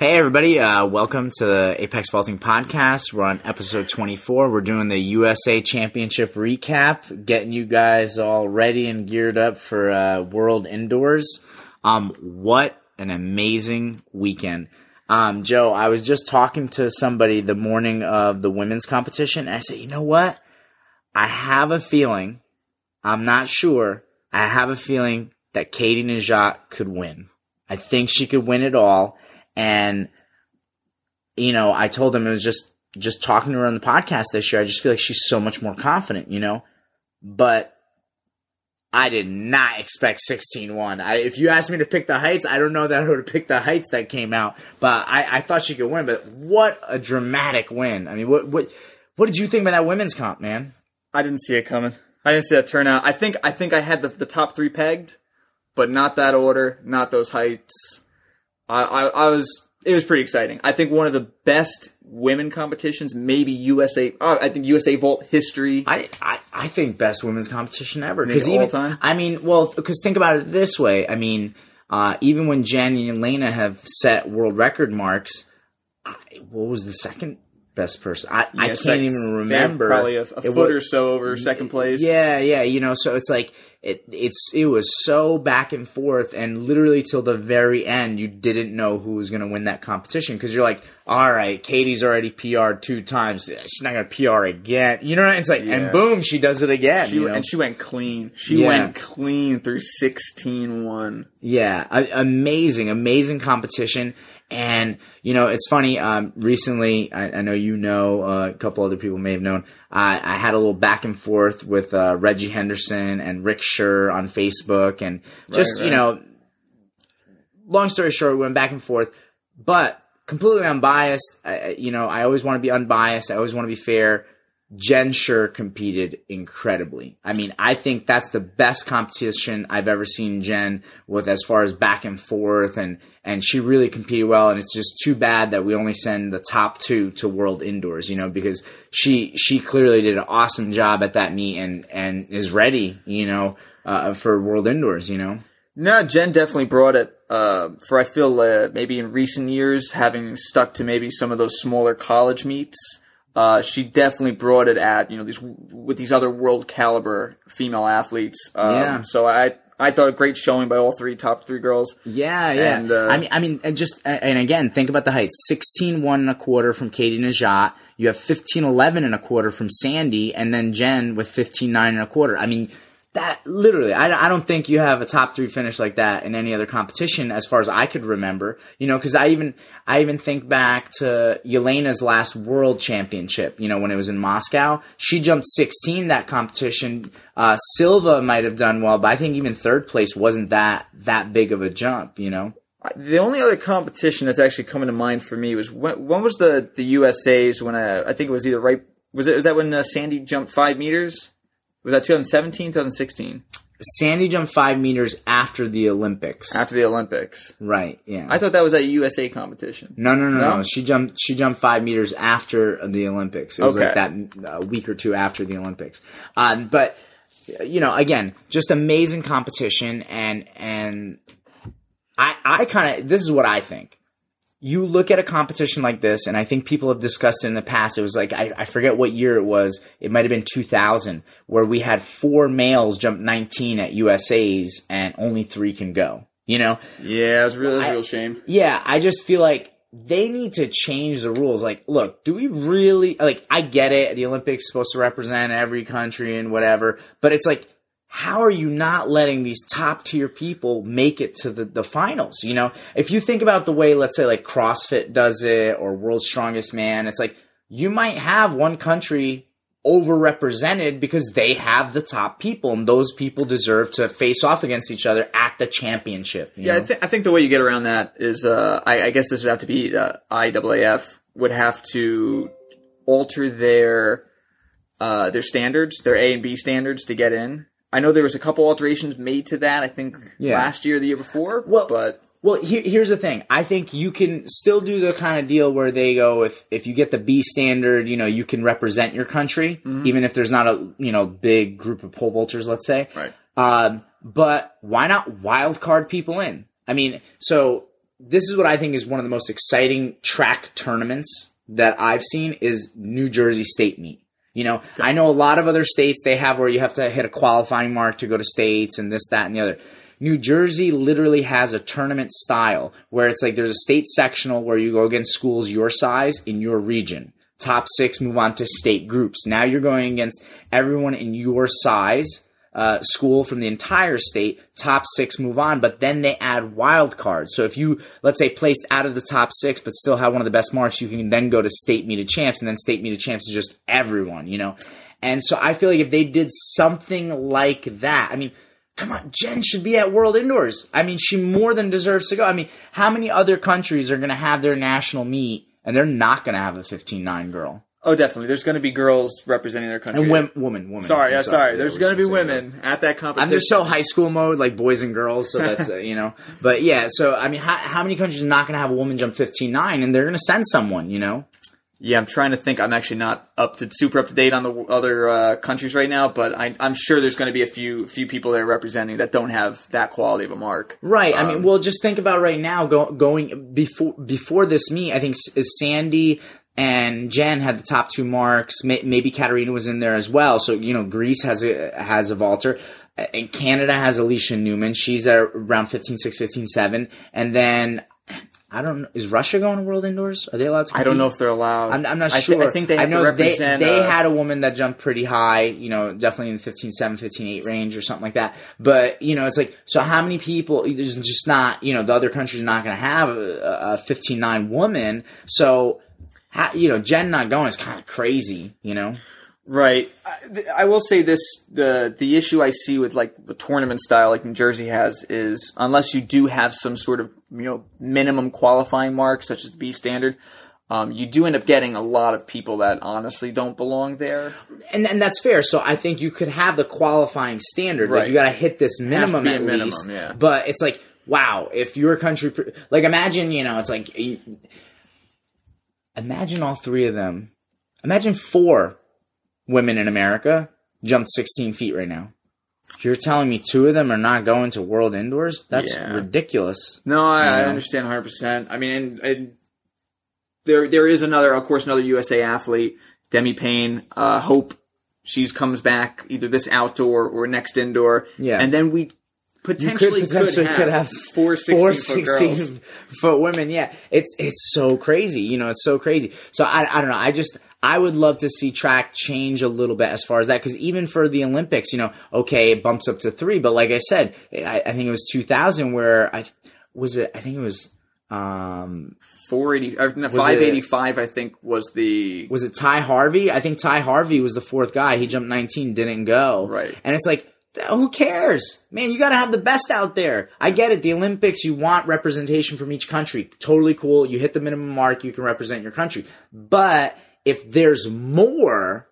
Hey everybody, uh, welcome to the Apex Vaulting Podcast. We're on episode 24. We're doing the USA Championship recap, getting you guys all ready and geared up for uh, World Indoors. Um, what an amazing weekend. Um, Joe, I was just talking to somebody the morning of the women's competition, and I said, you know what? I have a feeling, I'm not sure, I have a feeling that Katie Nageotte could win. I think she could win it all. And, you know, I told him it was just, just talking to her on the podcast this year. I just feel like she's so much more confident, you know, but I did not expect 16-1. I, if you asked me to pick the heights, I don't know that I would have picked the heights that came out, but I, I thought she could win, but what a dramatic win. I mean, what, what, what did you think about that women's comp, man? I didn't see it coming. I didn't see that turnout. I think I think I had the, the top three pegged, but not that order, not those heights. I, I, I was it was pretty exciting. I think one of the best women competitions, maybe USA. Oh, I think USA Vault history. I, I, I think best women's competition ever. All even, time? I mean, well, because think about it this way. I mean, uh, even when Jen and Lena have set world record marks, I, what was the second best person? I, I can't even remember. Probably a, a foot wa- or so over second place. Yeah, yeah, you know, so it's like it it's it was so back and forth and literally till the very end you didn't know who was going to win that competition cuz you're like, "All right, Katie's already PR'd two times. She's not going to PR again." You know, what it's like Yeah. and boom, she does it again, She, you know? and she went clean. She Yeah. went clean through 16-1. Yeah, a- amazing, amazing competition. And you know, it's funny. Um, recently, I, I know you know uh, a couple other people may have known. I, I had a little back and forth with uh, Reggie Henderson and Rick Suhr on Facebook, and just Right, you know, long story short, we went back and forth, but completely unbiased. I- you know, I always want to be unbiased. I always want to be fair. Jen Suhr competed incredibly. I mean, I think that's the best competition I've ever seen Jen with as far as back and forth and, and she really competed well. And it's just too bad that we only send the top two to world indoors, you know, because she, she clearly did an awesome job at that meet and, and is ready, you know, uh, for world indoors, you know. No, Jen definitely brought it. Uh, for I feel uh, maybe in recent years, having stuck to maybe some of those smaller college meets, uh, she definitely brought it at you know these with these other world caliber female athletes. Um, Yeah. So I I thought a great showing by all three top three girls. Yeah, yeah. And, uh, I mean, I mean, and just and again, think about the heights: sixteen one and a quarter from Katie Nageotte. You have fifteen eleven and a quarter from Sandy, and then Jen with fifteen nine and a quarter. I mean, that literally, I, I don't think you have a top three finish like that in any other competition, as far as I could remember. You know, because I even I even think back to Yelena's last World Championship. You know, when it was in Moscow, she jumped sixteen that competition. Uh, Silva might have done well, but I think even third place wasn't that that big of a jump. You know. The only other competition that's actually coming to mind for me was when, when was the the USA's when uh, I think it was either right was it was that when uh, Sandy jumped five meters? Was that 2017, 2016? Sandy jumped five meters after the Olympics. After the Olympics. right. Yeah. I thought that was a USA competition. no, no, no, no, No? She jumped. She jumped five meters after the Olympics. It was like that a week or two after the Olympics. Um, but you know, again, just amazing competition, and and I I kind of this is what I think. You look at a competition like this, and I think people have discussed it in the past. It was like I, I forget what year it was. It might have been 2000, where we had four males jump 19 at USA's, and only three can go. You know, Yeah, it was, real, it was I- real shame. yeah, I just feel like they need to change the rules. Like, look, do we really like I get it, the Olympics supposed to represent every country and whatever, but it's like how are you not letting these top tier people make it to the, the finals? You know, if you think about the way, let's say, like CrossFit does it or World's Strongest Man, it's like you might have one country overrepresented because they have the top people and those people deserve to face off against each other at the championship. you Yeah, I, th- I think the way you get around that is, uh, I, I guess this would have to be uh, IAAF would have to alter their uh, their standards, their A and B standards to get in. I know there was a couple alterations made to that. I think Yeah. last year, or the year before. Well- but Well, here, here's the thing. I think you can still do the kind of deal where they go if if you get the B standard, you know, you can represent your country, even if there's not a you know big group of pole vaulters, let's say. Right. Um, but why not wild card people in? I mean, so this is what I think is one of the most exciting track tournaments that I've seen is New Jersey State Meet. You know, I know a lot of other states they have where you have to hit a qualifying mark to go to states and this, that, and the other. New Jersey literally has a tournament style where it's like there's a state sectional where you go against schools your size in your region. Top six move on to state groups. Now you're going against everyone in your size uh, school from the entire state, top six move on, but then they add wild cards. So if you, let's say, placed out of the top six, but still have one of the best marks, you can then go to state meet of champs, and then state meet of champs is just everyone, you know? And so I feel like if they did something like that, I mean, come on, Jen should be at World Indoors. I mean, she more than deserves to go. I mean, how many other countries are going to have their national meet and they're not going to have a 15-9 girl? Oh, definitely. There's going to be girls representing their country. And women, woman, woman. Sorry, I'm sorry. There's going to be women that. at that competition. I'm just so high school mode, like boys and girls. So that's uh, you know. But yeah, so I mean, how, how many countries are not going to have a woman jump 15-9 and they're going to send someone? You know. Yeah, I'm trying to think. I'm actually not up to super up to date on the other uh, countries right now, but I, I'm sure there's going to be a few few people there representing that don't have that quality of a mark. Right. I Um, mean, well, just think about right now go, going before before this meet. I think S- Sandy and Jen had the top two marks. Maybe Katerina was in there as well. So you know, Greece has a has a vaulter. And Canada has Alysha Newman. She's at around 15-6, 15-7. And then I don't know. Is Russia going to World Indoors? Are they allowed to? I don't know if they're allowed. I'm, I'm not I thi- sure. I think they have I know. They, they uh, had a woman that jumped pretty high, you know, definitely in the 15 7, 15 8 range or something like that. But, you know, it's like, so how many people, there's just not, you know, the other countries are not going to have a, a 15 9 woman. So, how, you know, Jen not going is kind of crazy, you know? Right. I, th- I will say this: the the issue I see with like the tournament style, like New Jersey has, is unless you do have some sort of you know minimum qualifying mark, such as the B standard, um, you do end up getting a lot of people that honestly don't belong there. And, and that's fair. So I think you could have the qualifying standard. Like you got to hit this minimum at minimum, least. yeah. But it's like, wow, if your country, like imagine, you know, it's like, imagine all three of them. Imagine four women in America jumped 16 feet right now. You're telling me two of them are not going to World Indoors? That's Yeah. ridiculous. No, I, I know? understand 100. percent I mean, and, and there there is another, of course, another USA athlete, Demi Payne. Uh, hope she's comes back either this outdoor or next indoor. Yeah. and then we You potentially could potentially have, could have four 16 four foot girls. 16 foot women. Yeah, it's it's so crazy. You know, it's so crazy. So I I don't know. I just I would love to see track change a little bit as far as that because even for the Olympics, you know, okay, it bumps up to three, but like I said, I, I think it was 2000 where I was it. I think it was. Um, 480 uh, no, it- I think was the was it Ty Harvey? I think Ty Harvey was the fourth guy. He jumped 19, didn't go. Right. And it's like, who cares? Man, you got to have the best out there. I get it. The Olympics, you want representation from each country. Totally cool. You hit the minimum mark, you can represent your country. But if there's more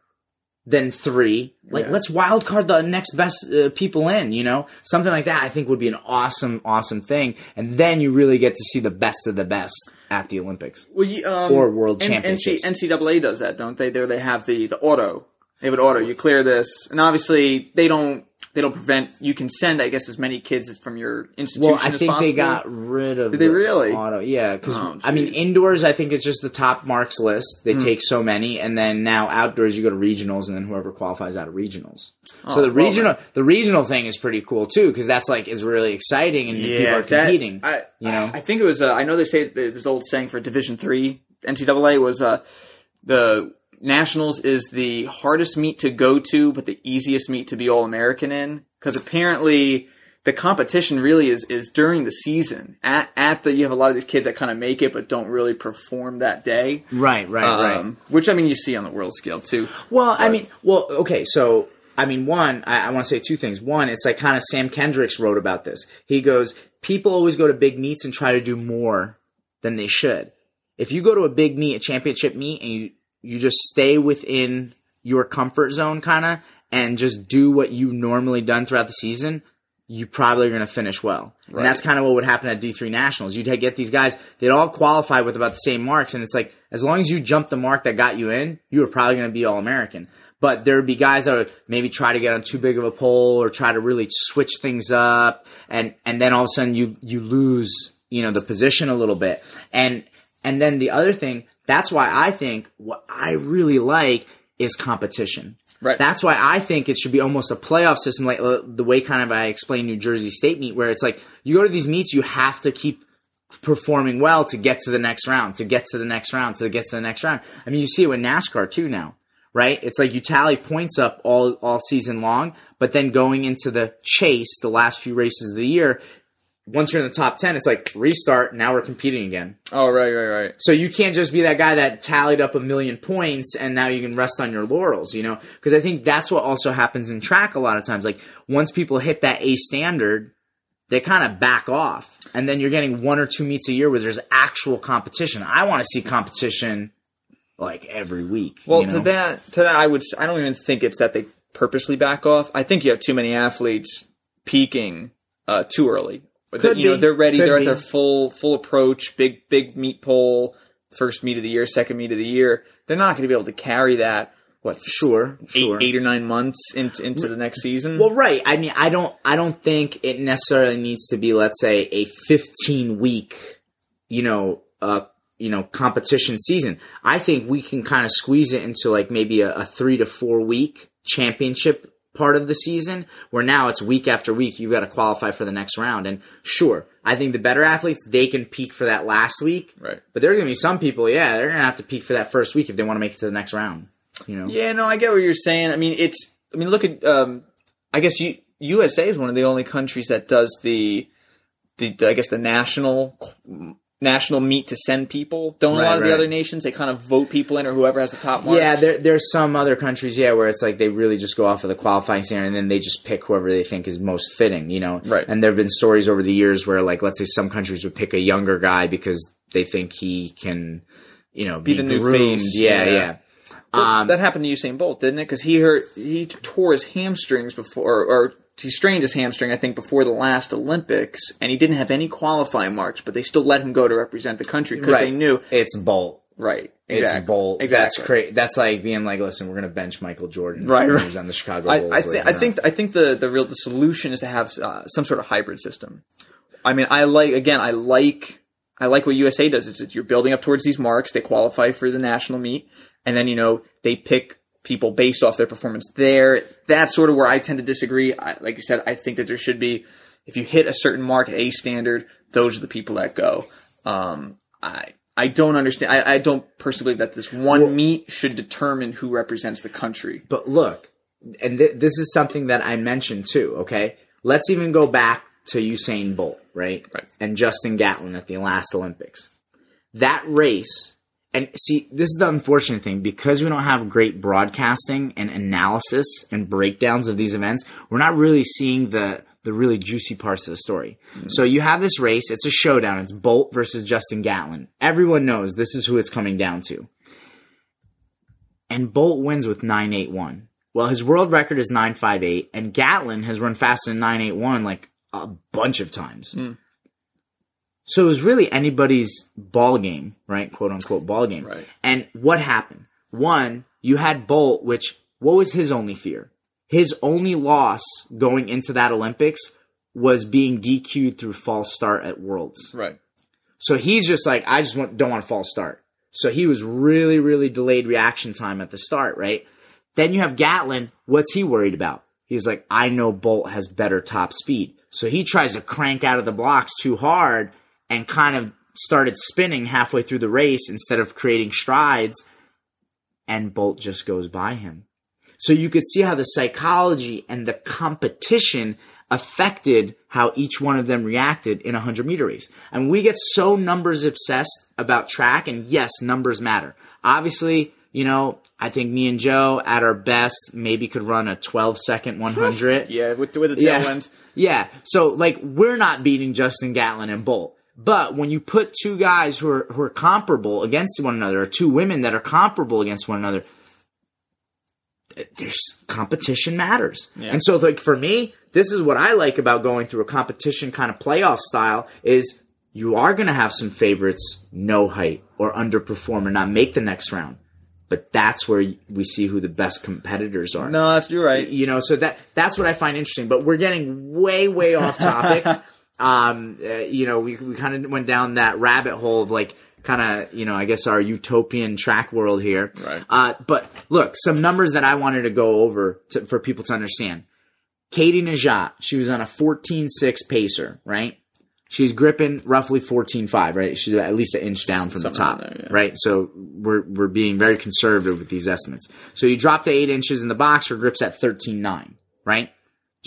than three, like Yeah. let's wild card the next best uh, people in, you know? Something like that I think would be an awesome, awesome thing. And then you really get to see the best of the best at the Olympics. well, you, um, Or world N- championships. NC, NCAA does that don't they there they have the the auto they have an auto you clear this and obviously they don't they don't prevent you can send I guess as many kids as from your institution Well, I as think possible they got rid of. Did they the really? Auto, yeah. Because Oh, I mean, indoors, I think it's just the top marks list. They take so many, and then now outdoors, you go to regionals, and then whoever qualifies out of regionals. Oh, so the well regional, the regional thing is pretty cool too, because that's like is really exciting, and people are that- competing. I, you know, I think it was. Uh, I know they say that this old saying for Division Three NCAA was uh, the Nationals is the hardest meet to go to, but the easiest meet to be All American in because apparently the competition really is is during the season. At at the you have a lot of these kids that kind of make it but don't really perform that day. right, right, right. Um, Which I mean, you see on the world scale too. Well, I mean, well, okay, so I mean, one, I, I want to say two things. One, it's like kind of Sam Kendricks wrote about this. He goes, people always go to big meets and try to do more than they should. If you go to a big meet, a championship meet, and you you just stay within your comfort zone, kind of, and just do what you normally done throughout the season, you probably are going to finish well. And that's kind of what would happen at D3 Nationals. You'd get these guys, they'd all qualify with about the same marks. And it's like, as long as you jump the mark that got you in, you were probably going to be All American. But there would be guys that would maybe try to get on too big of a pole or try to really switch things up. And, and then all of a sudden you, you lose you know, the position a little bit. And, and then the other thing, that's why I think what I really like is competition. Right. That's why I think it should be almost a playoff system, like uh, the way kind of I explained New Jersey State meet, where it's like you go to these meets, you have to keep performing well to get to the next round, to get to the next round, to get to the next round. I mean, you see it with NASCAR too now, right? It's like you tally points up all all season long, but then going into the chase, the last few races of the year, once you're in the top 10, it's like restart. Now we're competing again. Oh, right, right, right. So you can't just be that guy that tallied up a million points and now you can rest on your laurels, you know? Because I think that's what also happens in track a lot of times. Like once people hit that A standard, they kind of back off. And then you're getting one or two meets a year where there's actual competition. I want to see competition like every week. Well, you know? to that, to that, I would. I don't even think it's that they purposely back off. I think you have too many athletes peaking uh, too early. But Could you know they're ready. Could they're be. at their full full approach. Big big meat pole. First meet of the year. Second meet of the year. They're not going to be able to carry that. What? Sure, Eight, sure. eight or nine months into into the next season. Well, right. I mean, I don't. I don't think it necessarily needs to be, let's say, a 15 week, you know, uh, you know, competition season. I think we can kind of squeeze it into like maybe a, a three to four week championship part of the season, where now it's week after week. You've got to qualify for the next round. And sure, I think the better athletes they can peak for that last week. Right. But there's gonna be some people, yeah, they're gonna have to peak for that first week if they want to make it to the next round. You know. Yeah, no, I get what you're saying. I mean, it's. I mean, look at. Um, I guess you, USA is one of the only countries that does the, the, I guess the national national meet to send people. Don't a lot of the other nations they kind of vote people in or whoever has the top marks. Yeah, there, there's some other countries, yeah, where it's like they really just go off of the qualifying standard and then they just pick whoever they think is most fitting, you know? Right. And there have been stories over the years where, like, let's say some countries would pick a younger guy because they think he can, you know, be, the new face, Yeah, yeah. yeah. Well, Um, that happened to Usain Bolt, didn't it? Because he hurt, he tore his hamstrings before, or he strained his hamstring, I think, before the last Olympics, and he didn't have any qualifying marks, but they still let him go to represent the country because Right. they knew, It's Bolt. right? It's Exactly. Bolt. Exactly. That's crazy. That's like being like, listen, we're going to bench Michael Jordan. Right, right. He was on the Chicago I, Bulls. I, like, think you I think I think the the real the solution is to have uh, some sort of hybrid system. I mean, I like again, I like I like what USA does. Is you're building up towards these marks. They qualify for the national meet, and then you know they pick people based off their performance there. That's sort of where I tend to disagree. I, like you said, I think that there should be if you hit a certain mark at a standard, those are the people that go. Um, I. I don't understand. I, I don't personally believe that this one meet should determine who represents the country. But look, and th- this is something that I mentioned too, okay? Let's even go back to Usain Bolt, right? Right. And Justin Gatlin at the last Olympics. That race, and see, this is the unfortunate thing because we don't have great broadcasting and analysis and breakdowns of these events, we're not really seeing the the really juicy parts of the story. Mm-hmm. So you have this race, it's a showdown, it's Bolt versus Justin Gatlin. Everyone knows this is who it's coming down to and Bolt wins with 981. Well, his world record is 958, and Gatlin has run faster than 981 like a bunch of times. Hmm. So it was really anybody's ball game, right? Quote unquote ball game. Right. And what happened? One, you had Bolt, which what was his only fear? His only loss going into that Olympics was being DQ'd through false start at Worlds. Right. So he's just like, I just want, don't want a false start. So he was really, really delayed reaction time at the start, right? Then you have Gatlin. What's he worried about? He's like, I know Bolt has better top speed. So he tries to crank out of the blocks too hard and kind of started spinning halfway through the race instead of creating strides. And Bolt just goes by him. So you could see how the psychology and the competition affected how each one of them reacted in a 100 meter race. And we get so numbers obsessed about track, and yes, numbers matter. Obviously, you know, I think me and Joe at our best maybe could run a 12 second 100. Yeah, with with the Yeah. tailwind. Yeah. So like we're not beating Justin Gatlin and Bolt. But when you put two guys who are who are comparable against one another, or two women that are comparable against one another, there's competition matters. Yeah. And so like for me, this is what I like about going through a competition kind of playoff style is you are going to have some favorites no height or underperform or not make the next round. But that's where we see who the best competitors are No, that's you're right. you know so that that's what i find interesting but we're getting way way off topic um, uh, you know, we we kind of went down that rabbit hole of like kind of you know I guess our utopian track world here. Right. Uh, but look, some numbers that I wanted to go over to, for people to understand. Katie Nageotte, she was on a 14-6 pacer, right? She's gripping roughly 14.5, right? She's at least an inch down from the top, there, yeah. right? So we're we're being very conservative with these estimates. So you drop to eight inches in the box, her grip's at 13.9, right?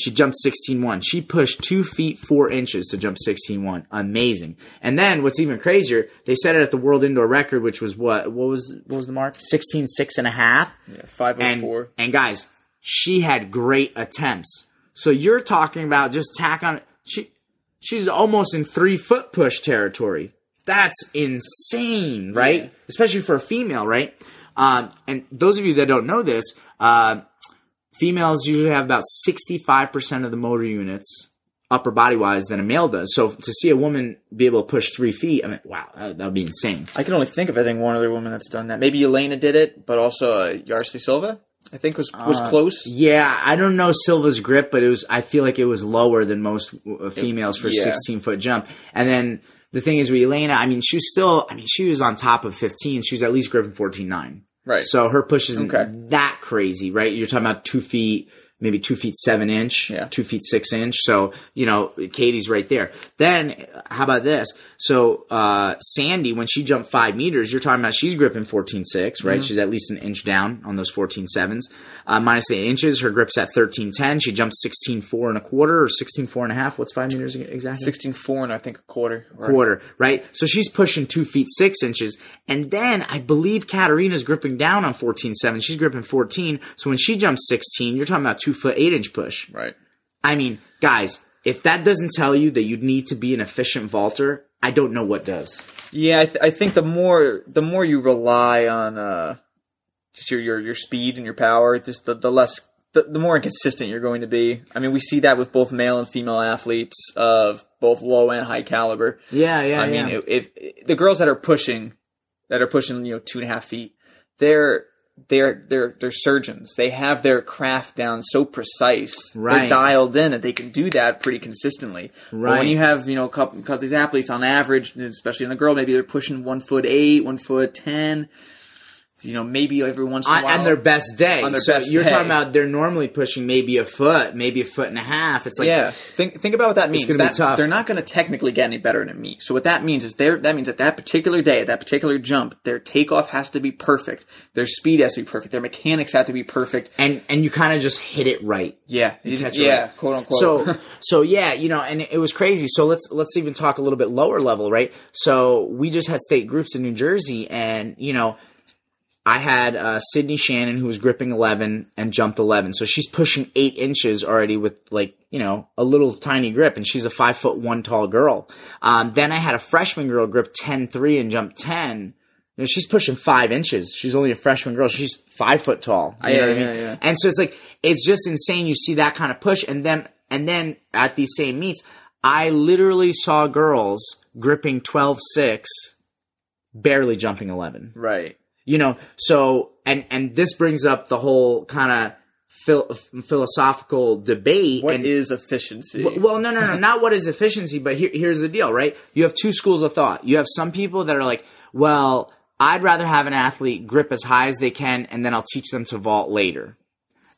She jumped 16.1. She pushed two feet four inches to jump 16.1. Amazing. And then what's even crazier, they set it at the world indoor record, which was what? What was what was the mark? 16.6 and a half. Yeah, five oh And, four. and guys, she had great attempts. So you're talking about just tack on. She she's almost in three foot push territory. That's insane, right? Yeah. Especially for a female, right? Um, and those of you that don't know this, uh, females usually have about 65% of the motor units upper body wise than a male does. So to see a woman be able to push three feet, I mean, wow, that would be insane. I can only think of I think one other woman that's done that. Maybe Elena did it, but also uh, Yarisley Silva. I think was was Uh, close. Yeah, I don't know Silva's grip, but it was. I feel like it was lower than most uh, females for a yeah. 16 foot jump. And then the thing is with Elena, I mean, she was still. I mean, she was on top of 15. She was at least gripping 14.9. Right. So her push isn't Okay. that crazy, right? You're talking about two feet, maybe two feet seven inch, Yeah. two feet six inch. So you know, Katie's right there. Then how about this? So uh, Sandy, when she jumped five meters, you're talking about she's gripping 14.6, right? Mm-hmm. She's at least an inch down on those 14 sevens. Uh, minus the inches, her grip's at 13.10. She jumped 16.4 and a quarter or 16.4 and a half. What's five meters exactly? Sixteen four and I think a quarter. Or- quarter, right? So she's pushing two feet six inches. And then I believe Katerina's gripping down on 14.7. She's gripping 14. So when she jumps 16, you're talking about two foot eight inch push. Right. I mean, guys, if that doesn't tell you that you need to be an efficient vaulter, I don't know what does. Yeah, I, th- I think the more the more you rely on uh, just your, your your speed and your power, just the, the less the, the more inconsistent you're going to be. I mean, we see that with both male and female athletes of both low and high caliber. Yeah, yeah. I mean, if, if the girls that are pushing, that are pushing, you know, two and a half feet, they're they're they're they're surgeons. They have their craft down so precise. Right. They're dialed in that they can do that pretty consistently. But Right. when you have you know a couple, couple of these athletes on average, especially in a girl, maybe they're pushing one foot eight, one foot ten. You know, maybe every once in a while. on their best day. On their so best you're day. talking about they're normally pushing maybe a foot, maybe a foot and a half. It's like yeah, think think about what that means. That-. They're not going to technically get any better than me. So what that means is they're that means at that particular day, at that particular jump, their takeoff has to be perfect. Their speed has to be perfect. Their mechanics have to be perfect. and and you kind of just hit it right. Yeah, you catch it yeah, right. quote unquote. So so yeah, you know, and it was crazy. So let's let's even talk a little bit lower level, right? So we just had state groups in New Jersey, and you know, I had uh, Sydney Shannon who was gripping eleven and jumped eleven, so she's pushing eight inches already with like you know a little tiny grip, and she's a five foot one tall girl. Um, then I had a freshman girl grip 10-3 and jump ten. You know, she's pushing five inches. She's only a freshman girl. She's five foot tall. You Yeah, know what I yeah, mean? yeah. And so it's like it's just insane. You see that kind of push, and then and then at these same meets, I literally saw girls gripping 12-6, barely jumping eleven. right. You know, so and and this brings up the whole kind of phil- philosophical debate. What and, is efficiency? well, no, no, no, not what is efficiency, but here, here's the deal, right? You have two schools of thought. You have some people that are like, well, I'd rather have an athlete grip as high as they can, and then I'll teach them to vault later.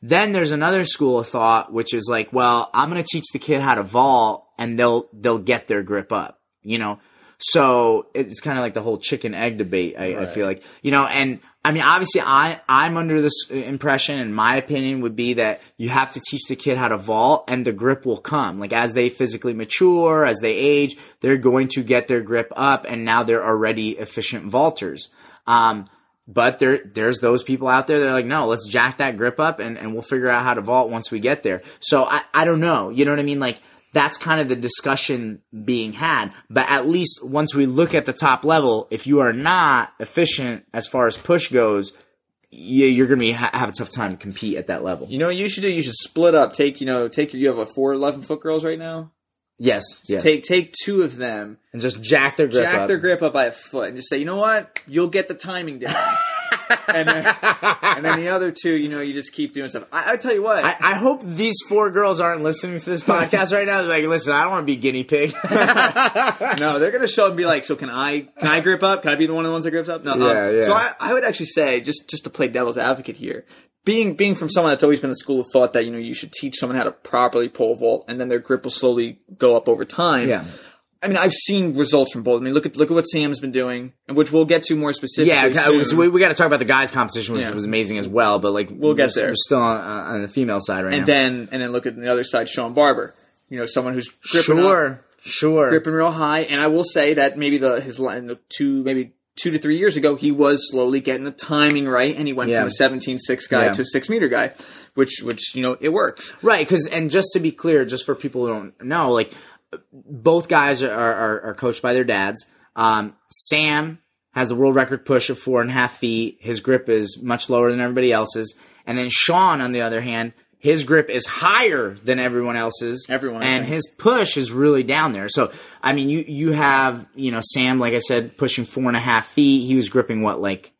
Then there's another school of thought, which is like, well, I'm going to teach the kid how to vault, and they'll they'll get their grip up, you know. So it's kind of like the whole chicken egg debate. I, I feel like you know, and I mean, obviously, I I'm under this impression, and my opinion would be that you have to teach the kid how to vault, and the grip will come. Like as they physically mature, as they age, they're going to get their grip up, and now they're already efficient vaulters. Um, but there, there's those people out there that are like, no, let's jack that grip up and, and we'll figure out how to vault once we get there. So I, I don't know. You know what I mean? Like that's kind of the discussion being had. But at least once we look at the top level, if you are not efficient as far as push goes, you, you're going to be have a tough time to compete at that level. you know what you should do? You should split up. Take you know take you have a four 11 foot girls right now. Yes. yes. Take take two of them, and just jack their grip jack up. their grip up by a foot, and just say, you know what? You'll get the timing down. and, then, and then the other two, you know, you just keep doing stuff. I, I tell you what, I, I hope these four girls aren't listening to this podcast right now. They're like, listen, I don't want to be guinea pig. no, they're gonna show up and be like, so can I can I grip up? Can I be the one of the ones that grips up? No, um, Yeah, yeah. So I, I would actually say just just to play devil's advocate here, being being from someone that's always been the school of thought that you know you should teach someone how to properly pole vault and then their grip will slowly go up over time. Yeah. I mean, I've seen results from both. I mean, look at look at what Sam's been doing, and which we'll get to more specifically. yeah, soon. so we, we got to talk about the guys' competition, which Yeah. was amazing as well. But like, we'll get there. We're still on, uh, on the female side right and now. then and then look at the other side, Shawn Barber. You know, someone who's gripping up, sure, sure. gripping real high. And I will say that maybe the his two maybe two to three years ago, he was slowly getting the timing right, and he went Yeah. from a 17 six guy Yeah. to a six meter guy, which which you know it works. Right, because and just to be clear, just for people who don't know, like both guys are are, are coached by their dads. Um, Sam has a world record push of four and a half feet. His grip is much lower than everybody else's, and then Shawn, on the other hand, his grip is higher than everyone else's. Everyone, and his push is really down there. So I mean, you you have you know Sam, like I said, pushing four and a half feet. He was gripping what like.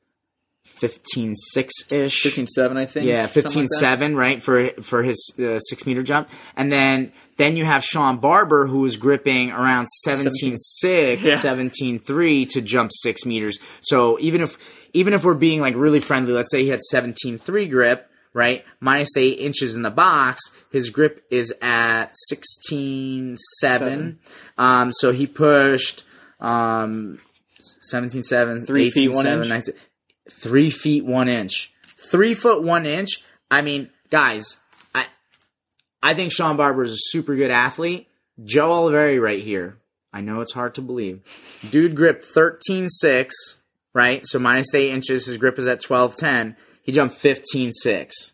15 6 ish 15 seven, I think. yeah, something fifteen like seven, right for for his uh, six meter jump, and then then you have Shawn Barber who was gripping around 17 6, Yeah. 17 3 to jump six meters. So even if even if we're being like really friendly, let's say he had 17 3 grip, right, minus the eight inches in the box, his grip is at 16 7. Um, so he pushed um, 17 7, Three 18 feet, one 7, inch? 19 three feet one inch. Three foot one inch. I mean, guys, I think Shawn Barber is a super good athlete. Joe Oliveri right here. I know it's hard to believe. Dude gripped 13.6, right? So eight inches, his grip is at 12.10. He jumped 15.6.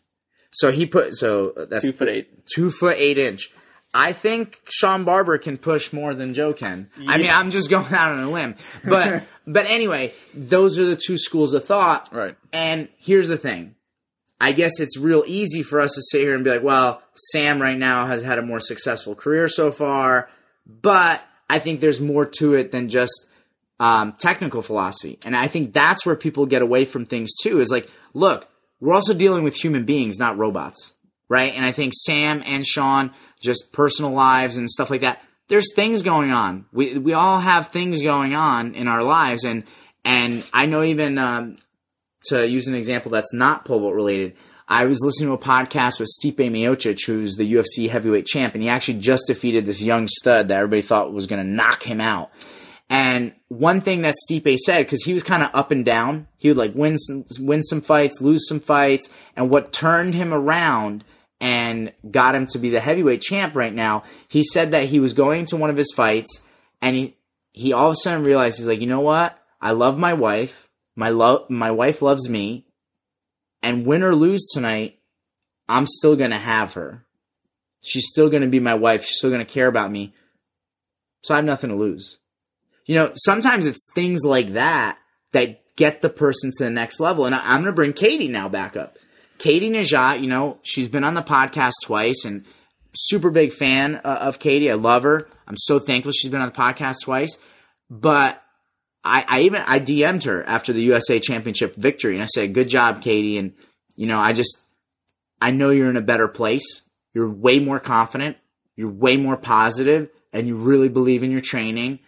So he put so that's Two foot eight. two foot eight inch. I think Shawn Barber can push more than Joe can. I mean, I'm just going out on a limb, but but anyway, those are the two schools of thought. Right. And here's the thing. I guess it's real easy for us to sit here and be like, well, Sam right now has had a more successful career so far, but I think there's more to it than just um, technical philosophy. And I think that's where people get away from things too is like, look, we're also dealing with human beings, not robots, right? And I think Sam and Shawn, just personal lives and stuff like that, there's things going on. We, we all have things going on in our lives. And, and I know even, um, to use an example that's not pole vault related, I was listening to a podcast with Stipe Miocic, who's the UFC heavyweight champ, and he actually just defeated this young stud that everybody thought was going to knock him out. And one thing that Stipe said, because he was kind of up and down, he would like win some, win some fights, lose some fights, and what turned him around and got him to be the heavyweight champ right now, he said that he was going to one of his fights, and he he all of a sudden realized he's like, you know what? I love my wife. My love, my wife loves me, and win or lose tonight, I'm still gonna have her. She's still gonna be my wife. She's still gonna care about me. So I have nothing to lose. You know, sometimes it's things like that that get the person to the next level. And I, I'm going to bring Katie now back up. Katie Nageotte, you know, she's been on the podcast twice and super big fan uh, of Katie. I love her. I'm so thankful she's been on the podcast twice. But I, I even I DM'd her after the USA Championship victory, and I said, "Good job, Katie." And you know, I just I know you're in a better place. You're way more confident. You're way more positive, and you really believe in your training.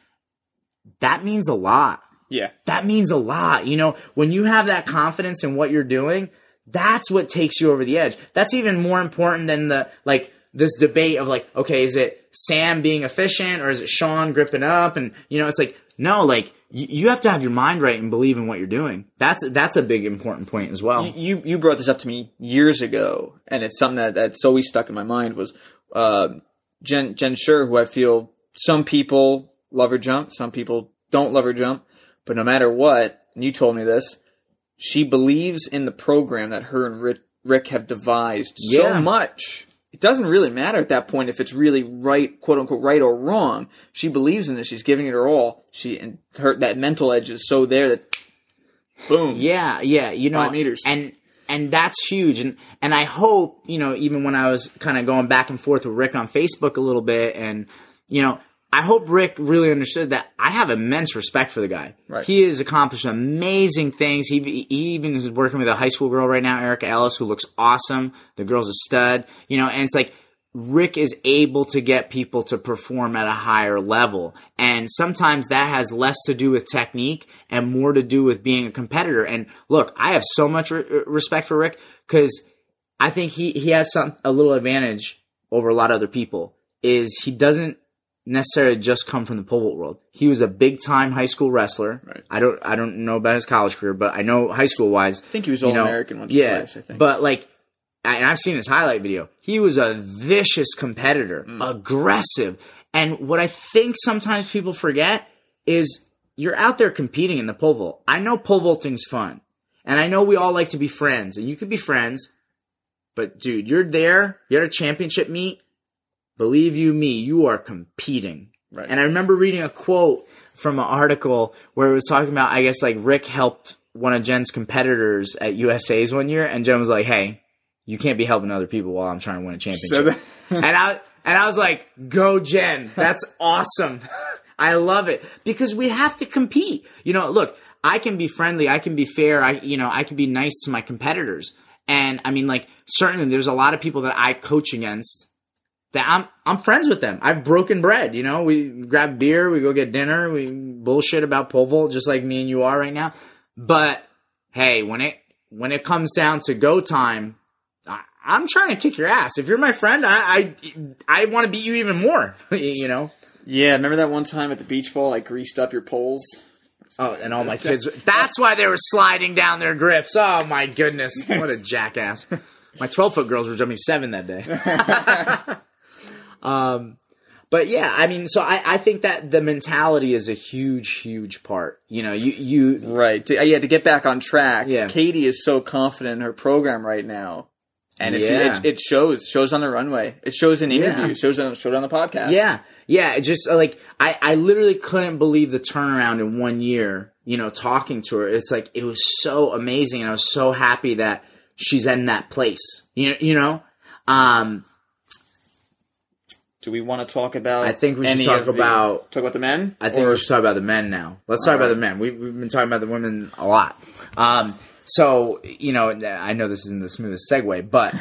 That means a lot. Yeah. That means a lot. You know, when you have that confidence in what you're doing, that's what takes you over the edge. That's even more important than the like this debate of like, okay, is it Sam being efficient or is it Shawn gripping up? And you know, it's like, no, like you, you have to have your mind right and believe in what you're doing. That's that's a big important point as well. you you brought this up to me years ago, and it's something that, that's always stuck in my mind. Was uh, Jen Jen Suhr, who I feel some people love her jump, some people don't love her jump, but no matter what, and you told me this, she believes in the program that her and Rick, Rick have devised Yeah. so much. It doesn't really matter at that point if it's really right, quote unquote, right or wrong. She believes in it. She's giving it her all. She and her that mental edge is so there that, boom. Yeah, yeah, you know, Five meters. and and that's huge. And and I hope you know, even when I was kind of going back and forth with Rick on Facebook a little bit, and you know, I hope Rick really understood that I have immense respect for the guy. Right. He has accomplished amazing things. He, he even is working with a high school girl right now, Erica Ellis, who looks awesome. The girl's a stud, you know, and it's like Rick is able to get people to perform at a higher level. And sometimes that has less to do with technique and more to do with being a competitor. And look, I have so much re- respect for Rick because I think he, he has some, a little advantage over a lot of other people is he doesn't necessarily just come from the pole vault world. He was a big time high school wrestler. Right. I don't I don't know about his college career, but I know high school wise. I think he was you know, All-American once or yeah, twice, I think. But like and I've seen his highlight video. He was a vicious competitor, Mm. aggressive. And what I think sometimes people forget is you're out there competing in the pole vault. I know pole vaulting's fun. And I know we all like to be friends, and you could be friends, but dude, you're there, you're at a championship meet. Believe you me, you are competing. Right. And I remember reading a quote from an article where it was talking about, I guess, like Rick helped one of Jen's competitors at USA's one year, and Jen was like, "Hey, you can't be helping other people while I'm trying to win a championship." So and I and I was like, "Go, Jen! That's awesome. I love it because we have to compete. You know, look, I can be friendly, I can be fair, I you know, I can be nice to my competitors, and I mean, like, certainly, there's a lot of people that I coach against that I'm I'm friends with them. I've broken bread. You know, we grab beer, we go get dinner, we bullshit about pole vault, just like me and you are right now. But hey, when it when it comes down to go time. I- I'm trying to kick your ass. If you're my friend, I I, I want to beat you even more. you know. Yeah, remember that one time at the beach ball I greased up your poles? Oh, and all my kids. That's why they were sliding down their grips. Oh my goodness, what a jackass! My 12 foot girls were jumping seven that day. um, but yeah, I mean, so I, I think that the mentality is a huge, huge part. You know, you you Right. To, yeah, to get back on track. Yeah. Katie is so confident in her program right now. And it's, Yeah. it, it shows. Shows on the runway. It shows in interviews. Yeah. Shows on, showed on the podcast. Yeah, yeah. It just uh, like I, I literally couldn't believe the turnaround in one year. You know, talking to her, it's like it was so amazing, and I was so happy that she's in that place. You you know, um, Do we want to talk about? I think we should talk the- about- talk about the men. I think Or- we should talk about the men now. Let's talk about the men. We, we've been talking about the women a lot. Um, so you know, I know this isn't the smoothest segue, but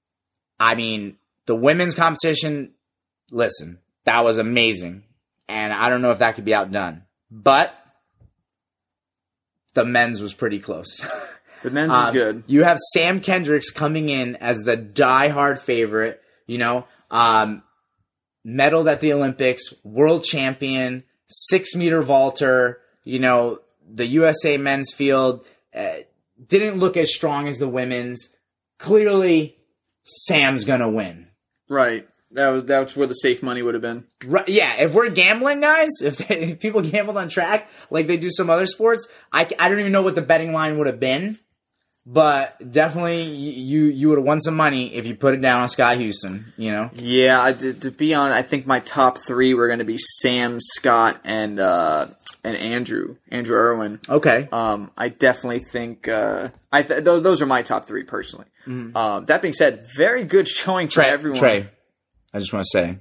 I mean, the women's competition. Listen, that was amazing, and I don't know if that could be outdone, but the men's was pretty close. the men's was Um, good. You have Sam Kendricks coming in as the die-hard favorite. You know, um, medaled at the Olympics, world champion, six meter vaulter. You know, the USA men's field uh, didn't look as strong as the women's. Clearly, Sam's gonna win. Right. That was that's where the safe money would have been. Right, yeah, if we're gambling, guys, if, they, if people gambled on track like they do some other sports, I, I don't even know what the betting line would have been, but definitely you you would have won some money if you put it down on Scott Houston. You know, Yeah, I, to, to be on, I think my top three were going to be Sam, Scott, and uh, and Andrew, Andrew Irwin. okay, Um, I definitely think uh, I th- th- those are my top three personally. Um, that being said, very good showing for Trey, everyone. Trey, I just want to say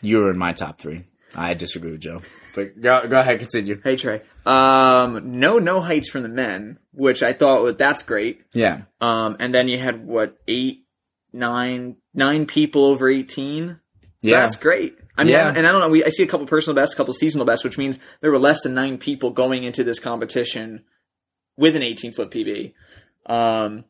you were in my top three. I disagree with Joe, but go go ahead, continue. Hey Trey. Um, no, no heights from the men, which I thought was that's great. Yeah, Um, and then you had what eight, nine, nine people over eighteen. So Yeah. that's great. I mean, Yeah. and I don't know. We I see a couple personal bests, a couple seasonal bests, which means there were less than nine people going into this competition with an eighteen foot PB. Um,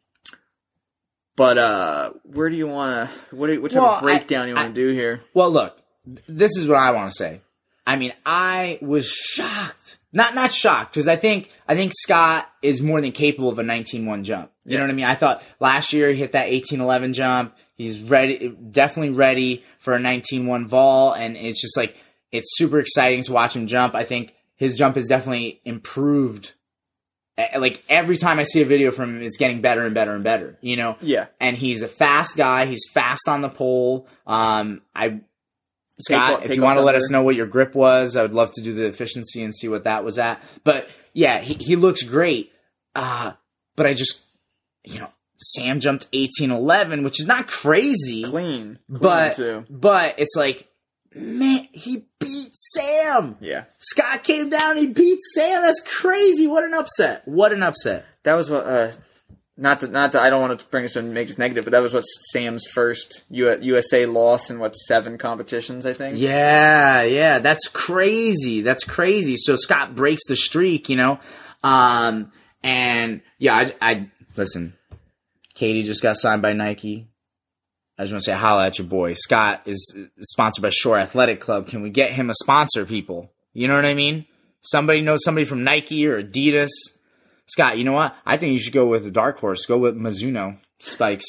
but uh, where do you want to? What what type Well, of breakdown you want to do here? Well, look, this is what I want to say. I mean, I was shocked. Not not shocked because I think I think Scott is more than capable of a 19-1 jump. You know what I mean? I thought last year he hit that 18-11 jump. He's ready, definitely ready for a 19-1 vol, and it's just like it's super exciting to watch him jump. I think his jump has definitely improved. Like every time I see a video from him, it's getting better and better and better. You know? Yeah. and he's a fast guy. He's fast on the pole. Um, I Scott, Takeoff- if you want to let us know what your grip was, I would love to do the efficiency and see what that was at. But yeah, he, he looks great. Uh, but I just, you know, Sam jumped eighteen eleven, which is not crazy, Clean, Clean but too. but it's like man, he beat Sam. Yeah. Scott came down, he beat Sam. That's crazy. What an upset. What an upset. That was what. Uh, not to, not to, I don't want to bring us and make this negative, but that was what Sam's first U- USA loss in what seven competitions, I think. Yeah, yeah, that's crazy. That's crazy. So Scott breaks the streak, you know. Um, and yeah, I, I listen. Katie just got signed by Nike. I just want to say, holla at your boy. Scott is sponsored by Shore Athletic Club. Can we get him a sponsor, people? You know what I mean? Somebody knows somebody from Nike or Adidas. Scott, you know what? I think you should go with a dark horse. Go with Mizuno spikes.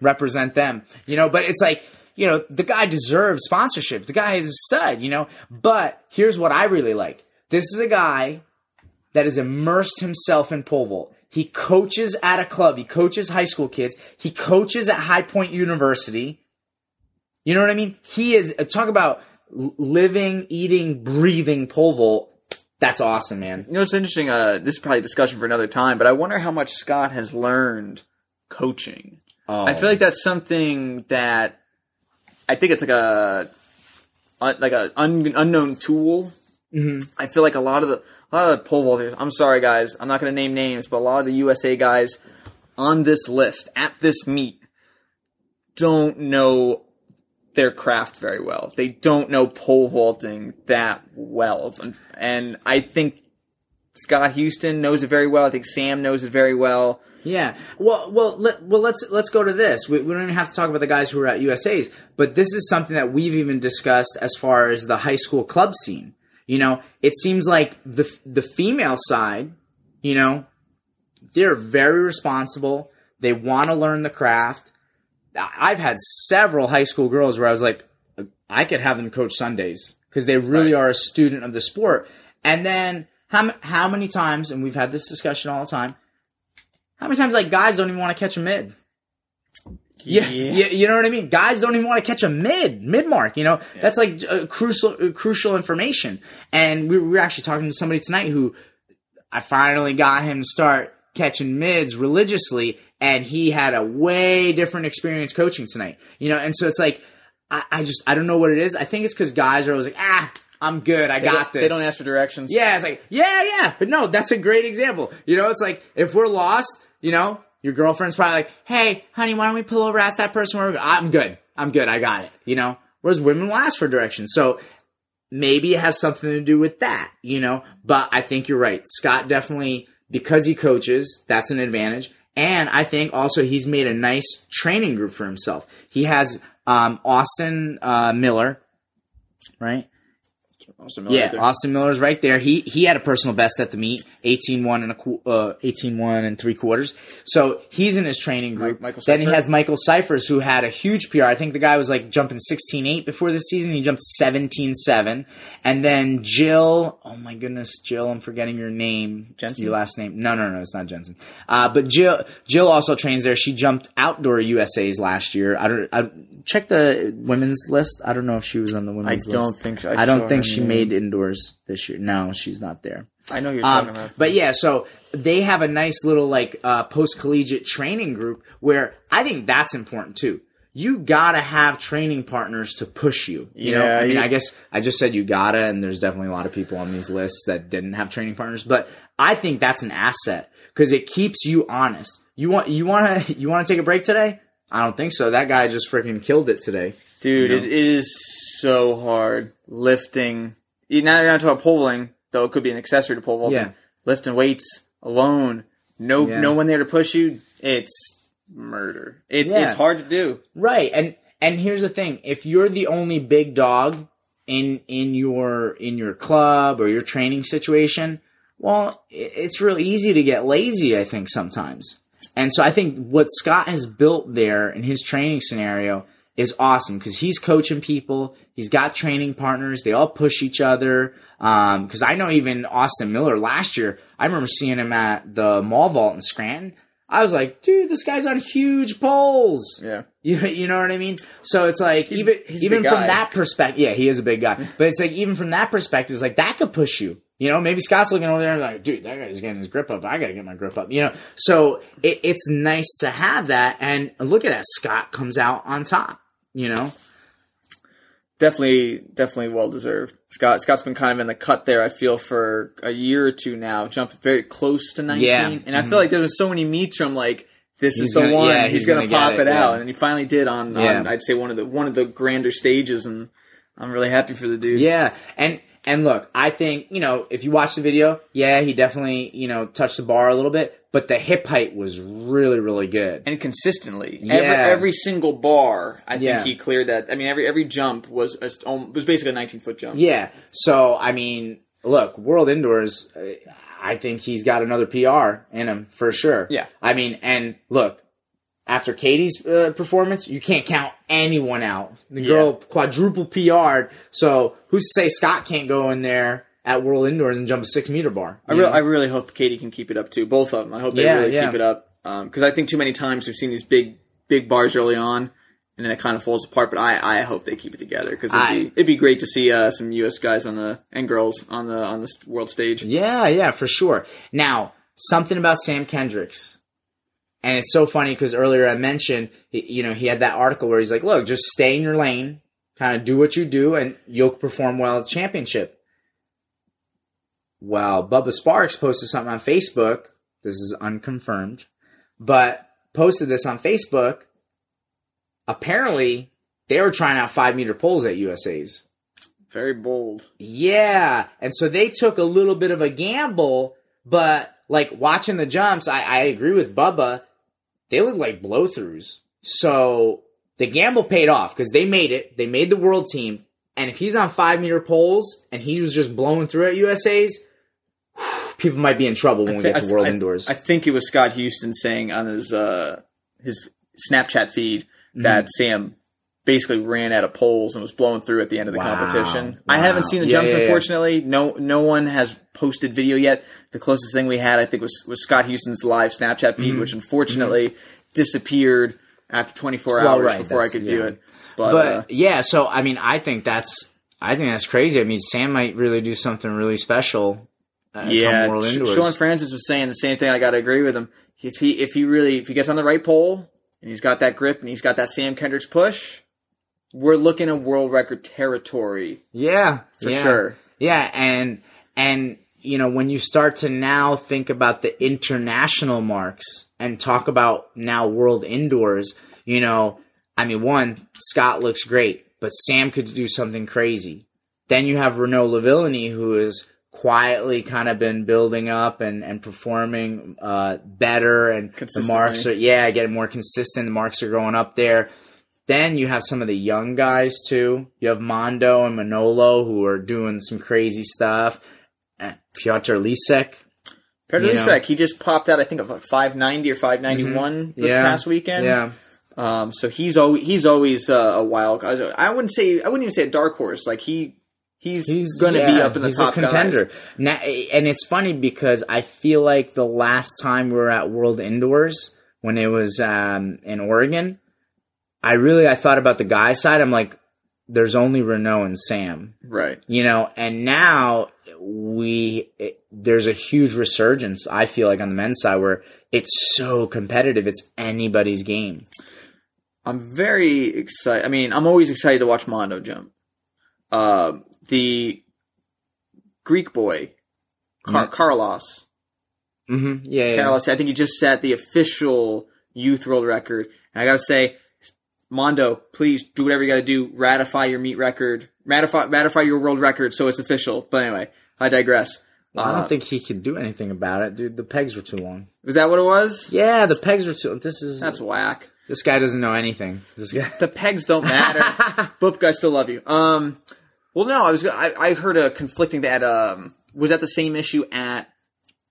Represent them. You know, but it's like, you know, the guy deserves sponsorship. The guy is a stud, you know? But here's what I really like. This is a guy that has immersed himself in pole vault. He coaches at a club. He coaches high school kids. He coaches at High Point University. You know what I mean? He is talk about living, eating, breathing pole vault. That's awesome, man. You know, it's interesting. Uh, this is probably a discussion for another time, but I wonder how much Scott has learned coaching. Oh. I feel like that's something that I think it's like a like a un, unknown tool. Mm-hmm. I feel like a lot of the a lot of the pole vaulters. I'm sorry, guys. I'm not going to name names, but a lot of the USA guys on this list at this meet don't know their craft very well. They don't know pole vaulting that well, and, I think Scott Houston knows it very well. I think Sam knows it very well. Yeah. Well, well, let, well. Let's let's go to this. We, we don't even have to talk about the guys who are at USA's, but this is something that we've even discussed as far as the high school club scene. You know, it seems like the the female side, you know, they're very responsible. They want to learn the craft. I've had several high school girls where I was like, I could have them coach Sundays because they really Right. are a student of the sport. And then how how many times, and we've had this discussion all the time. How many times like guys don't even want to catch a mid? Yeah, yeah, you know what I mean. Guys don't even want to catch a mid mid mark. You know, that's like uh, crucial uh, crucial information. And we were actually talking to somebody tonight who I finally got him to start catching mids religiously, and he had a way different experience coaching tonight. You know, and so it's like I, I just I don't know what it is. I think it's because guys are always like, ah, I'm good, I They got this. They don't ask for directions. Yeah, it's like, yeah, yeah. But no, that's a great example. You know, it's like, if we're lost, you know, your girlfriend's probably like, hey, honey, why don't we pull over, ask that person where we're going? I'm good. I'm good. I got it. You know? Whereas women will ask for directions. So maybe it has something to do with that, you know? But I think you're right. Scott definitely, because he coaches, that's an advantage. And I think also he's made a nice training group for himself. He has um, Austin uh, Miller, right? Also, Yeah, Austin Miller's right there. He he had a personal best at the meet, 18-1 and a uh, 18-1 and three quarters. So he's in his training group. Michael then he has Michael Cyphers, who had a huge PR. I think the guy was like jumping 16-8 before the season. He jumped 17-7. And then Jill, oh my goodness, Jill, I'm forgetting your name. Jensen? Your last name. No, no, no, it's not Jensen. Uh, but Jill Jill also trains there. She jumped outdoor USA's last year. I don't I check the women's list. I don't know if she was on the women's list. don't think so. I, saw don't think she name. Made indoors this year. No, she's not there. I know you're talking Um, about. but yeah, so they have a nice little like uh, post collegiate training group where I think that's important too. You gotta have training partners to push you. You know, I mean, you- I guess I just said you gotta, and there's definitely a lot of people on these lists that didn't have training partners. But I think that's an asset because it keeps you honest. You want you want to you want to take a break today? I don't think so. That guy just freaking killed it today. Dude, you know? it is so hard lifting. You- Now you're not talking about pole vaulting, though it could be an accessory to pole vaulting. Yeah. Lifting weights alone, no Yeah. no one there to push you. It's murder. It's Yeah. it's hard to do. Right. And and here's the thing. If you're the only big dog in in your in your club or your training situation, well, it's real easy to get lazy, I think sometimes. And so I think what Scott has built there in his training scenario is awesome because he's coaching people. He's got training partners. They all push each other. Um, cause I know even Austin Miller last year, I remember seeing him at the mall vault in Scranton. I was like, dude, this guy's on huge poles. Yeah. You, you know what I mean? So it's like even he's even from guy. that perspective, yeah, he is a big guy. But it's like even from that perspective, it's like that could push you. You know, maybe Scott's looking over there and like, dude, that guy's getting his grip up. I got to get my grip up. You know, so it, it's nice to have that. And look at that, Scott comes out on top. You know, definitely definitely well deserved. Scott Scott's been kind of in the cut there. I feel for a year or two now, jumped very close to nineteen, Yeah. and I feel mm-hmm. like there was so many meets I'm like, this He's is the gonna- one. yeah, he's, he's gonna, gonna pop it, it, out, yeah. and he finally did on, on I'd say one of the one of the grander stages, and I'm really happy for the dude. Yeah, and and look, I think you know if you watch the video, yeah, he definitely you know touched the bar a little bit, but the hip height was really really good. and consistently. Yeah. Every every single bar, I think Yeah. he cleared that. I mean, every every jump was a, was basically a 19 foot jump. Yeah, so I mean, look, World Indoors, uh, I think he's got another PR in him for sure. Yeah. I mean, and look. After Katie's uh, performance, you can't count anyone out. The girl quadruple PR'd, so who's to say Scott can't go in there at World Indoors and jump a six meter bar? I really. I really hope Katie can keep it up too. Both of them. I hope they Yeah, really yeah. keep it up because I think too many times we've seen these big big bars early on. And then it kind of falls apart, but I, I hope they keep it together because it'd, I- be it'd be great to see uh, some U.S. guys on the and girls on the on the world stage. Yeah, yeah, for sure. Now, something about Sam Kendricks. And it's so funny because earlier I mentioned, you know, he had that article where he's like, look, just stay in your lane, kind of do what you do, and you'll perform well at the championship. Well, Bubba Sparks posted something on Facebook. This is unconfirmed, but posted this on Facebook. Apparently, they were trying out five meter poles at USA's. Very bold. Yeah, and so they took a little bit of a gamble, but like watching the jumps, I, I agree with Bubba. They look like blow throughs. So the gamble paid off because they made it. They made the world team. And if he's on five meter poles and he was just blowing through at USA's, people might be in trouble when we get to I- World I- Indoors. I think it was Scott Houston saying on his uh, his Snapchat feed that Sam basically ran out of poles and was blowing through at the end of the Wow. competition. I haven't seen the Yeah, jumps, yeah, yeah. unfortunately. No, no one has posted video yet. The closest thing we had, I think, was was Scott Houston's live Snapchat feed, which unfortunately disappeared after 24 Well, hours right, before I that's- could view it. But, but uh, yeah, so I mean, I think that's I think that's crazy. I mean, Sam might really do something really special. Uh, yeah, Sean Francis was saying the same thing. I got to agree with him. If he if he really if he gets on the right pole and he's got that grip and he's got that Sam Kendricks push, we're looking at world record territory Yeah, for yeah. sure. Yeah, and and you know when you start to now think about the international marks and talk about now world indoors, you know, I mean, one Scott looks great, but Sam could do something crazy. Then you have Renaud Lavillenie, who has quietly kind of been building up and and performing uh, better, and the marks are yeah getting more consistent. The marks are going up there. Then you have some of the young guys too. You have Mondo and Manolo who are doing some crazy stuff. Uh, Piotr Lisek. Petr You know. He just popped out. I think of like 590 or 591 this yeah. past weekend. Yeah. Um, so he's always he's always uh, a wild guy. I wouldn't say I wouldn't even say a dark horse. Like he he's, He's going to be up in the he's top a contender. guys. Now, and it's funny because I feel like the last time we were at World Indoors when it was um, in Oregon, I really I thought about the guy side. I'm like, there's only Renaud and Sam. Right. you know and now we it, there's a huge resurgence i feel like on the men's side where it's so competitive it's anybody's game I'm very excited. I mean, I'm always excited to watch Mondo jump. Uh, the Greek boy, Car- Karalis. mm-hmm. yeah, yeah. Karalis, I think he just set the official youth world record. And I gotta say, Mondo, please do whatever you gotta do. Ratify your meet record. Ratify, ratify your world record so it's official. But anyway, I digress. i Uh, don't think he could do anything about it dude the pegs were too long was that what it was? yeah the pegs were too this is That's whack. This guy doesn't know anything this guy the pegs don't matter. Boop, I still love you. Um, well, no, I was. I, I heard a conflicting that. Um, was that the same issue at?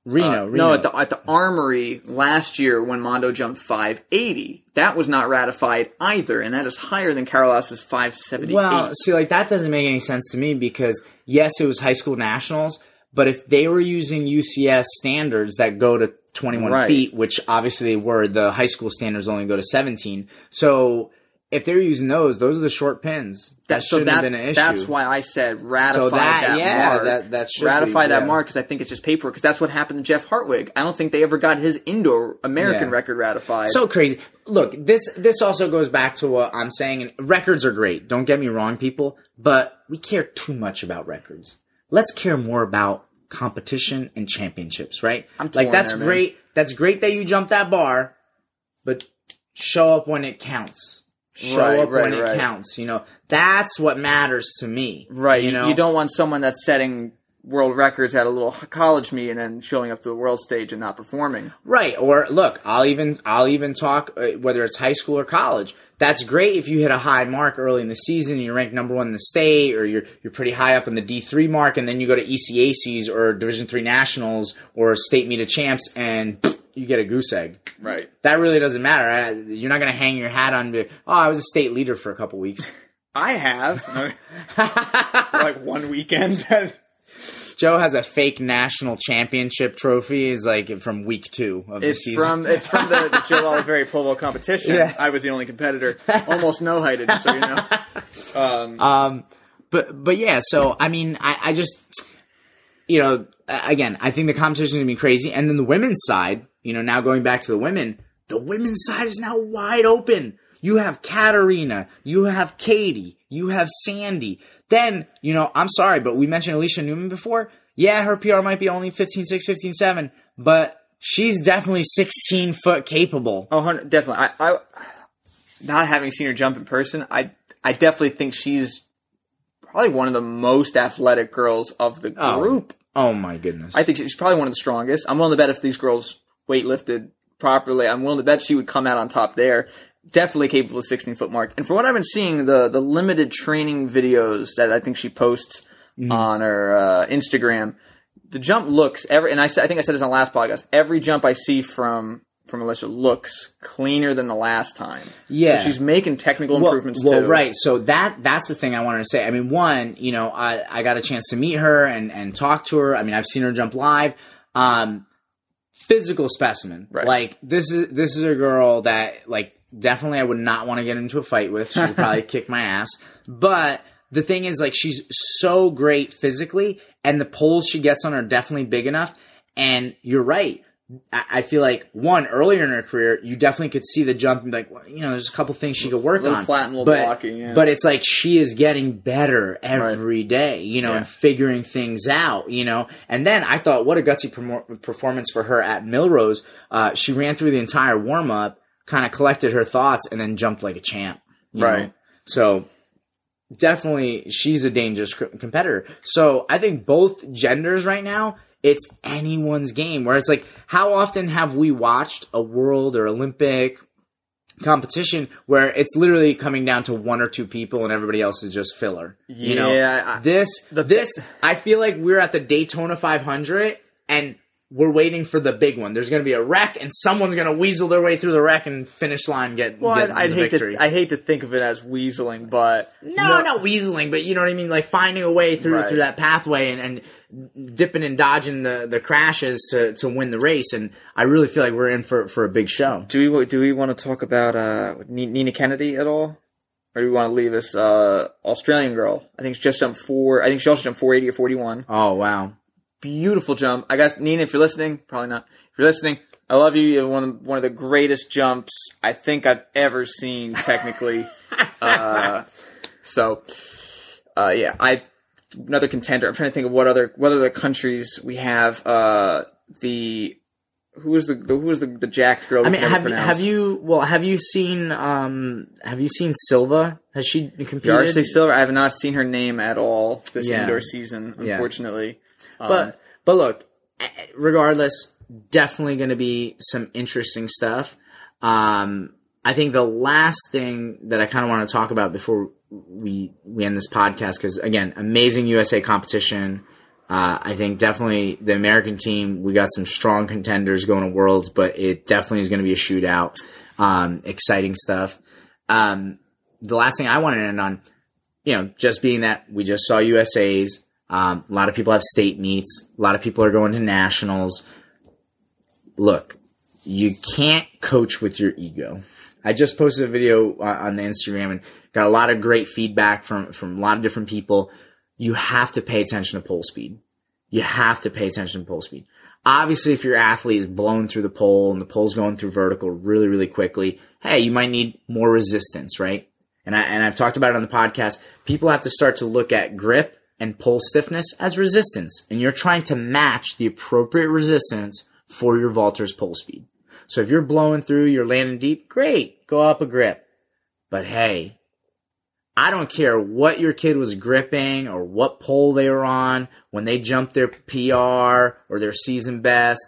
reno uh, reno No, at the at the Armory last year when Mondo jumped 580. That was not ratified either, and that is higher than Karalis's 578. Well, see, like that doesn't make any sense to me because yes, it was high school nationals, but if they were using UCS standards that go to 21 Right. feet, which obviously they were, the high school standards only go to 17. So if they're using those, those are the short pins. That That- shouldn't that, have been an issue. That's why I said ratify that- that, yeah, mark. that- that should ratify be, that yeah. mark because I think it's just paperwork. Because that's what happened to Jeff Hartwig. I don't think they ever got his indoor American Yeah. record ratified. so crazy. Look, this this also goes back to what I'm saying. And records are great. Don't get me wrong, people, but we care too much about records. Let's care more about competition and championships, right? I'm like that's there, great. That's great that you jumped that bar, but show up when it counts. Show Right, up right, when it counts. You know, that's what matters to me. right, You know, you don't want someone that's setting world records at a little college meet and then showing up to the world stage and not performing. Right. Or look, I'll even I'll even talk uh, whether it's high school or college. That's great if you hit a high mark early in the season, and you're ranked number one in the state, or you're you're pretty high up in the D three mark, and then you go to ECACs or Division three nationals or state meet of champs, and you get a goose egg. Right. That really doesn't matter. You're not going to hang your hat on. Oh, I was a state leader for a couple weeks. I have like one weekend. Joe has a fake national championship trophy. Is like from week two of the It's season. from it's from the, the Joe Oliveri pole vault competition. Yeah. I was the only competitor, almost no heighted, so you know. Um, Um, but but yeah, so I mean, I, I just you know, again, I think the competition is gonna be crazy, and then the women's side, you know, now going back to the women, the women's side is now wide open. You have Katerina, you have Katie, you have Sandi. Then, you know, I'm sorry, but we mentioned Alysha Newman before. Yeah, her PR might be only 15 6, 15 7, but she's definitely 16 foot capable. Oh, definitely. I, I, not having seen her jump in person, I, I definitely think she's probably one of the most athletic girls of the Oh. group. Oh my goodness. I think she's probably one of the strongest. I'm willing to bet if these girls weightlifted properly, I'm willing to bet she would come out on top there. Definitely capable of 16 foot mark. And for what I've been seeing, the the limited training videos that I think she posts on her uh, Instagram, the jump looks every. And I said, I think I said this on the last podcast. Every jump I see from from Alysha looks cleaner than the last time. Yeah. so she's making technical well, improvements well, too. right. So that that's the thing I wanted to say. I mean, one, you know, I, I got a chance to meet her and and talk to her. I mean, I've seen her jump live. Um, physical specimen. Right. Like this is this is a girl that like definitely I would not want to get into a fight with. She would probably kick my ass. But the thing is, like, she's so great physically, and the poles she gets on are definitely big enough. And you're right. I I feel like one earlier in her career, you definitely could see the jump and be like, well, you know, there's a couple things she could work Little on. flat and little but, blocky, yeah. but it's like she is getting better every day, you know, Yeah. and figuring things out, you know. And then I thought, what a gutsy performance for her at Millrose. Uh, she ran through the entire warm up, kind of collected her thoughts, and then jumped like a champ. you Right. know? So definitely she's a dangerous competitor. So I think both genders right now, it's anyone's game where it's like, how often have we watched a world or Olympic competition where it's literally coming down to one or two people and everybody else is just filler? You know, Yeah, I- this, this, I feel like we're at the Daytona 500 and we're waiting for the big one. There's going to be a wreck, and someone's going to weasel their way through the wreck and finish line get, Well, get I'd the hate victory. to I hate to think of it as weaseling, but No, not weaseling, but you know what I mean, like finding a way through Right. through that pathway and, and dipping and dodging the, the crashes to, to win the race. And I really feel like we're in for for a big show. Do we do we want to talk about uh, Nina Kennedy at all, or do we want to leave this uh, Australian girl? I think she just jumped four. I think she also jumped four eighty or forty one. Oh wow, Beautiful jump. I guess Nina, if you're listening, probably not. If you're listening, I love you. You're one of the, one of the greatest jumps I think I've ever seen. Technically, uh, so uh, yeah, I another contender. I'm trying to think of what other what other countries we have. Uh, the who is the, the who was the, the jacked girl? I mean, have you, have you well have you seen um have you seen Silva? Has she competed? Darcy Silva. I have not seen her name at all this Yeah. indoor season, Yeah. Unfortunately. Um, but but look, regardless, definitely going to be some interesting stuff. Um, I think the last thing that I kind of want to talk about before we we end this podcast, because again, amazing USA competition. Uh, I think definitely the American team, we got some strong contenders going to Worlds, but it definitely is going to be a shootout. Um, exciting stuff. Um, the last thing I want to end on, you know, just being that we just saw USA's. Um, a lot of people have state meets. A lot of people are going to nationals. Look, you can't coach with your ego. I just posted a video on the Instagram and got a lot of great feedback from from a lot of different people. You have to pay attention to pole speed. You have to pay attention to pole speed. Obviously, if your athlete is blown through the pole and the pole's going through vertical really, really quickly, hey, you might need more resistance, right? And I and I've talked about it on the podcast. People have to start to look at grip and pole stiffness as resistance, and you're trying to match the appropriate resistance for your vaulter's pole speed. So if you're blowing through, you're landing deep, great, go up a grip. But hey, I don't care what your kid was gripping or what pole they were on when they jumped their PR or their season best.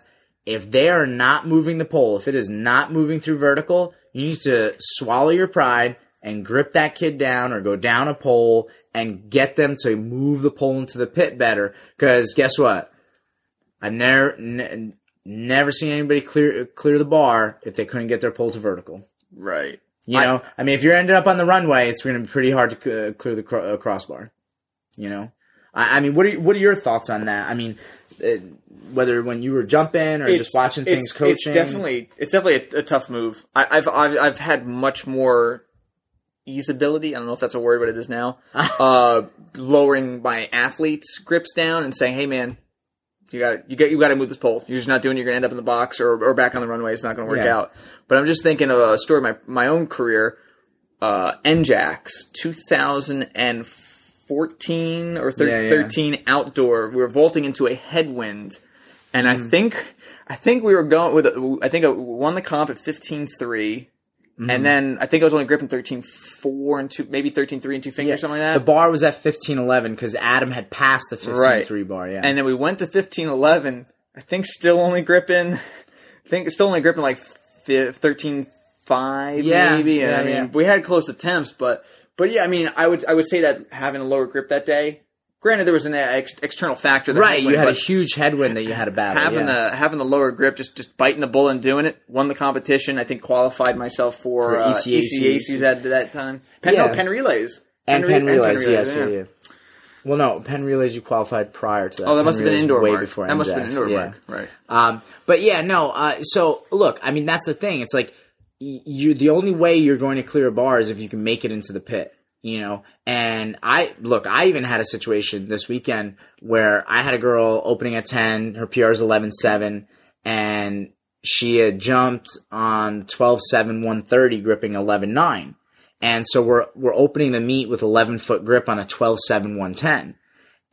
If they are not moving the pole, if it is not moving through vertical, you need to swallow your pride and grip that kid down or go down a pole and get them to move the pole into the pit better. Cause guess what? I've never, n- never seen anybody clear, clear the bar if they couldn't get their pole to vertical. Right. You know, I, I mean, if you're ended up on the runway, it's going to be pretty hard to uh, clear the cro- uh, crossbar. You know, I, I, mean, what are what are your thoughts on that? I mean, uh, whether when you were jumping or just watching things coaching, it's definitely it's definitely a, a tough move. I, have I've I've had much more easeability. I don't know if that's a word, but it is now. uh, lowering my athletes' grips down and saying, "Hey, man, you got you get you got to move this pole. You're just not doing. You're gonna end up in the box or or back on the runway. It's not gonna work yeah. out." But I'm just thinking of a story of my my own career. Uh, NJACs 2014 or thir- yeah, yeah. 13 outdoor. We were vaulting into a headwind, and mm. I think I think we were going with. I think I won the comp at 15-3 Mm-hmm. And then I think I was only gripping 13 4 and 2, maybe 13 3 and 2 fingers, yeah. something like that. The bar was at 15 11 because Adam had passed the 15 right. 3 bar, yeah. And then we went to 15 11. I think still only gripping, I think still only gripping like 13 5 yeah, maybe. And yeah, I mean, we had close attempts, but, but yeah, I mean, I would, I would say that having a lower grip that day, Granted, there was an ex- external factor. That right, you had a huge headwind that you had to battle. Having yeah. the having the lower grip, just just biting the bull and doing it, won the competition. I think qualified myself for, for uh, ECACs at that time. Penn, yeah. no, Penn relays and pen, Penn relays, Penn relays, yes, yeah. yeah. Well, no, Penn relays you qualified prior to that. Oh, that must have been indoor way mark. before. That must have been indoor yeah. mark, right? Um, but yeah, no. Uh, so look, I mean, that's the thing. It's like you. The only way you're going to clear a bar is if you can make it into the pit you know? And i look i even had a situation this weekend where i had a girl opening at 10 her pr is 11-7 and she had jumped on 12-7 130 gripping 11-9 and so we're we're opening the meet with 11 foot grip on a 12-7 110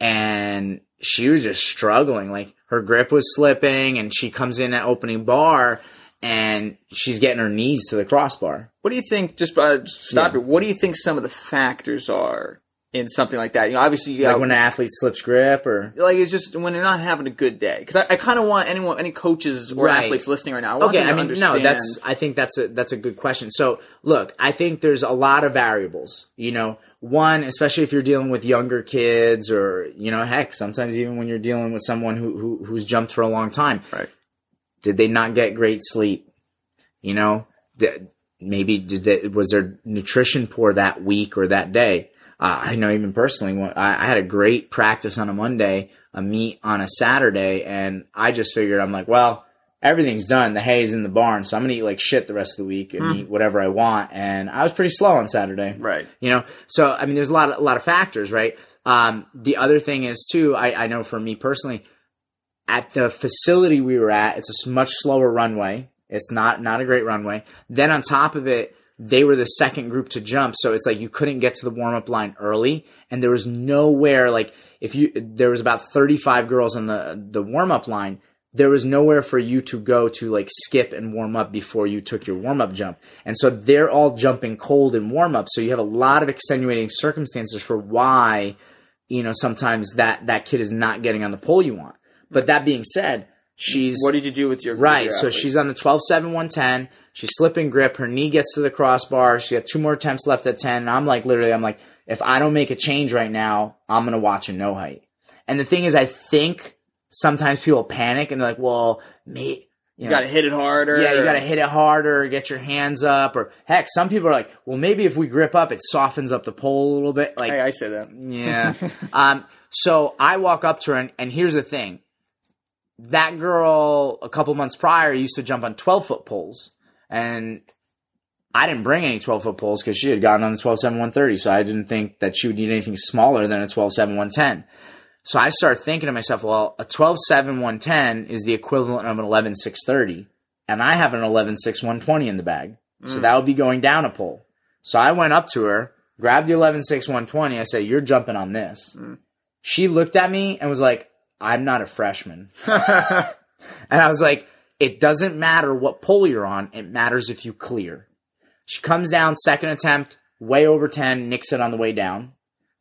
and she was just struggling. Like her grip was slipping and she comes in at opening bar and she's getting her knees to the crossbar. What do you think? Just uh, stop yeah. it. What do you think some of the factors are in something like that? You know, obviously, you like when an athlete slips grip, or like it's just when they're not having a good day. Because I, I kind of want anyone, any coaches or right. athletes listening right now. I okay, I mean, understand. no, that's. I think that's a that's a good question. So, look, I think there's a lot of variables. You know, one, especially if you're dealing with younger kids, or you know, heck, sometimes even when you're dealing with someone who, who who's jumped for a long time, right did they not get great sleep? You know, did, maybe did they, was their nutrition poor that week or that day? Uh, I know even personally, I, I had a great practice on a Monday, a meet on a Saturday, and I just figured I'm like, well, everything's done. The hay's in the barn, so I'm gonna eat like shit the rest of the week and hmm. eat whatever I want. And I was pretty slow on Saturday, right? You know, so I mean, there's a lot of, a lot of factors, right? Um, the other thing is too, I, I know for me personally, at the facility we were at, it's a much slower runway. It's not not a great runway. Then on top of it, they were the second group to jump, so it's like you couldn't get to the warm up line early, and there was nowhere like if you there was about 35 girls on the the warm up line. There was nowhere for you to go to like skip and warm up before you took your warm up jump. And so they're all jumping cold in warm up. So you have a lot of extenuating circumstances for why, you know, sometimes that, that kid is not getting on the pole you want. But that being said, she's What did you do with your right? So she's on the 12 7 110. She's slipping grip. Her knee gets to the crossbar. She got two more attempts left at 10. And I'm like, literally, I'm like, if I don't make a change right now, I'm gonna watch a no height. And the thing is, I think sometimes people panic and they're like, well, me. You, you know, gotta hit it harder. Yeah, you gotta hit it harder, get your hands up, or heck, some people are like, well, maybe if we grip up, it softens up the pole a little bit. Like, hey, I say that. Yeah. um, so I walk up to her, and, and here's the thing: that girl a couple months prior used to jump on 12 foot poles and I didn't bring any 12 foot poles because she had gotten on the 12 7 130. So I didn't think that she would need anything smaller than a 12 7 110. So I started thinking to myself, well, a 12 7 110 is the equivalent of an 11 630. And I have an 11 6 120 in the bag. So mm. that would be going down a pole. So I went up to her, grabbed the 11 6 120. I said, You're jumping on this. Mm. She looked at me and was like, I'm not a freshman. And I was like, it doesn't matter what pole you're on. It matters if you clear. She comes down, second attempt, way over 10, nicks it on the way down.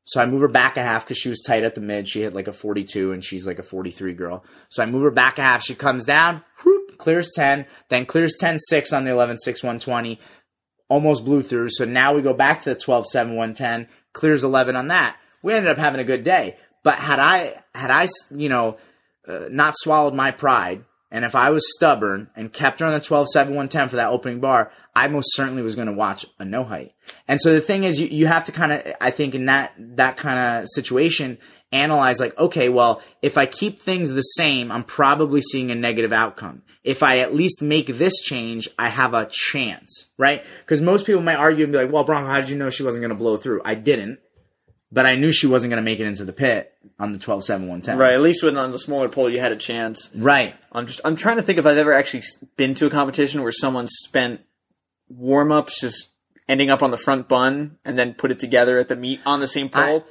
So I move her back a half because she was tight at the mid. She hit like a 42 and she's like a 43 girl. So I move her back a half. She comes down, whoop, clears 10, then clears 10 6 on the 11 6 120. Almost blew through. So now we go back to the 12 7 110, clears 11 on that. We ended up having a good day. But had I, had I, you know, uh, not swallowed my pride, and if I was stubborn and kept her on the 12 7 110 for that opening bar, I most certainly was going to watch a no height. And so the thing is, you, you have to kind of, I think, in that that kind of situation, analyze like, okay, well, if I keep things the same, I'm probably seeing a negative outcome. If I at least make this change, I have a chance, right? Because most people might argue and be like, well, Branko, how did you know she wasn't going to blow through? I didn't. But I knew she wasn't going to make it into the pit on the 12 7 110. Right. At least when on the smaller pole, you had a chance. Right. I'm just. I'm trying to think if I've ever actually been to a competition where someone spent warm ups just ending up on the front bun and then put it together at the meet on the same pole.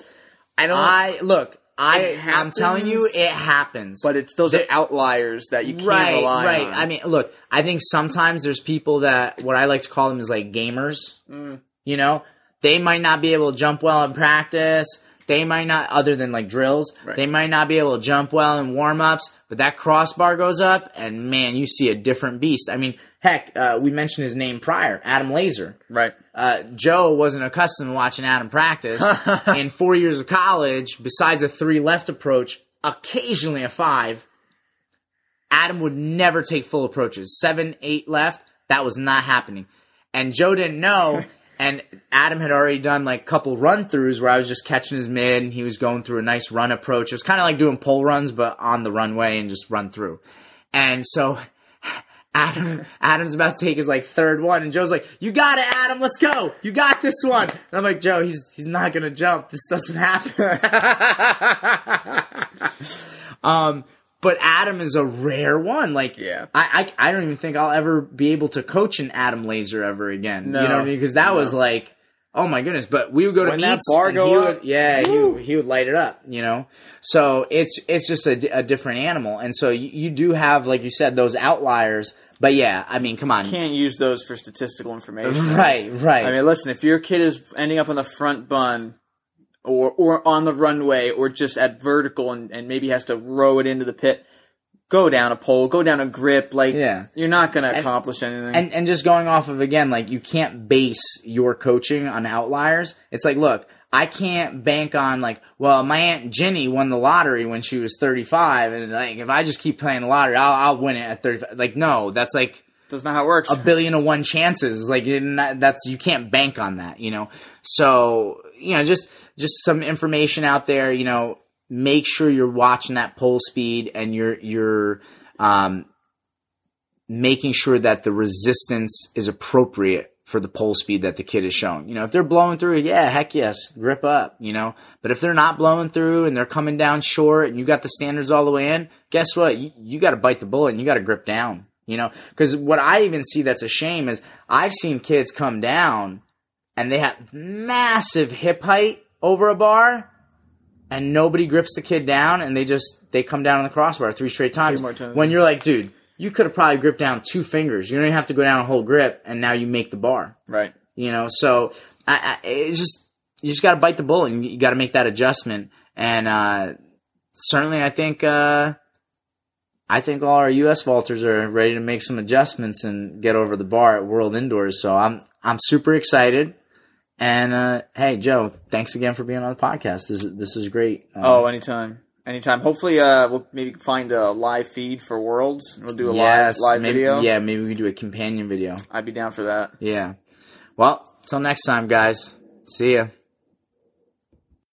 I, don't. I look. I It I'm telling you, it happens. but it's those There- outliers that you can't right, rely right. on. I mean, look. I think sometimes there's people that what I like to call them is like gamers. Mm. You know, they might not be able to jump well in practice. They might not, other than like drills, Right. they might not be able to jump well in warm ups. But that crossbar goes up, and man, you see a different beast. I mean, heck, uh, we mentioned his name prior, Adam Laser. right. uh, Joe wasn't accustomed to watching Adam practice. In four years of college, besides a three left approach, occasionally a five, Adam would never take full approaches. Seven, eight left, that was not happening. And Joe didn't know. And Adam had already done like a couple run throughs where I was just catching his mid and he was going through a nice run approach. It was kind of like doing pole runs, but on the runway and just run through. And so Adam, Adam's about to take his like third one, and Joe's like, "You got it, Adam. Let's go. You got this one." And I'm like, "Joe, he's he's not gonna jump. This doesn't happen." um, but Adam is a rare one. Like, Yeah. I, I I don't even think I'll ever be able to coach an Adam Laser ever again. No. You know what I mean? Because that was like. Oh my goodness! But we would go to When that meets, bar and go he up, would, yeah, he would, he would light it up, you know. So it's it's just a, a different animal, and so you, you do have, like you said, those outliers. But yeah, I mean, come on, You Can't use those for statistical information. right, right, I mean, listen, if your kid is ending up on the front bun or or on the runway or just at vertical and, and maybe has to row it into the pit, go down a pole, go down a grip. Like, Yeah. you're not going to accomplish anything. and and just going off of again, like you can't base your coaching on outliers. It's like, look, I can't bank on like, well, my aunt Jenny won the lottery when she was 35, and like if I just keep playing the lottery, I'll I'll win it at 35. Like, no, that's like That's not how it works. a billion to one chances. Like not- that's you can't bank on that, you know. So you know, just just some information out there. You know, make sure you're watching that pole speed and you're you're um, making sure that the resistance is appropriate for the pole speed that the kid is showing. You know, if they're blowing through, yeah, heck yes, grip up, you know. But if they're not blowing through and they're coming down short and you got the standards all the way in, guess what? You, you got to bite the bullet and you got to grip down, you know. Because what I even see that's a shame is I've seen kids come down and they have massive hip height over a bar and nobody grips the kid down and they just they come down on the crossbar three straight times. more times. When you're like, dude, you could have probably gripped down two fingers. You don't even have to go down a whole grip, and now you make the bar. right. You know, so I, I, it's just you just got to bite the bullet and you got to make that adjustment. And uh, certainly, I think uh, I think all our U.S. vaulters are ready to make some adjustments and get over the bar at World Indoors. So I'm I'm super excited. And uh, hey, Joe, thanks again for being on the podcast. This is this is great. Uh, Oh, anytime. Anytime. Hopefully, uh, we'll maybe find a live feed for Worlds. We'll do a yes, live live maybe, video. Yeah, maybe we can do a companion video. I'd be down for that. Yeah. Well, till next time, guys. See ya.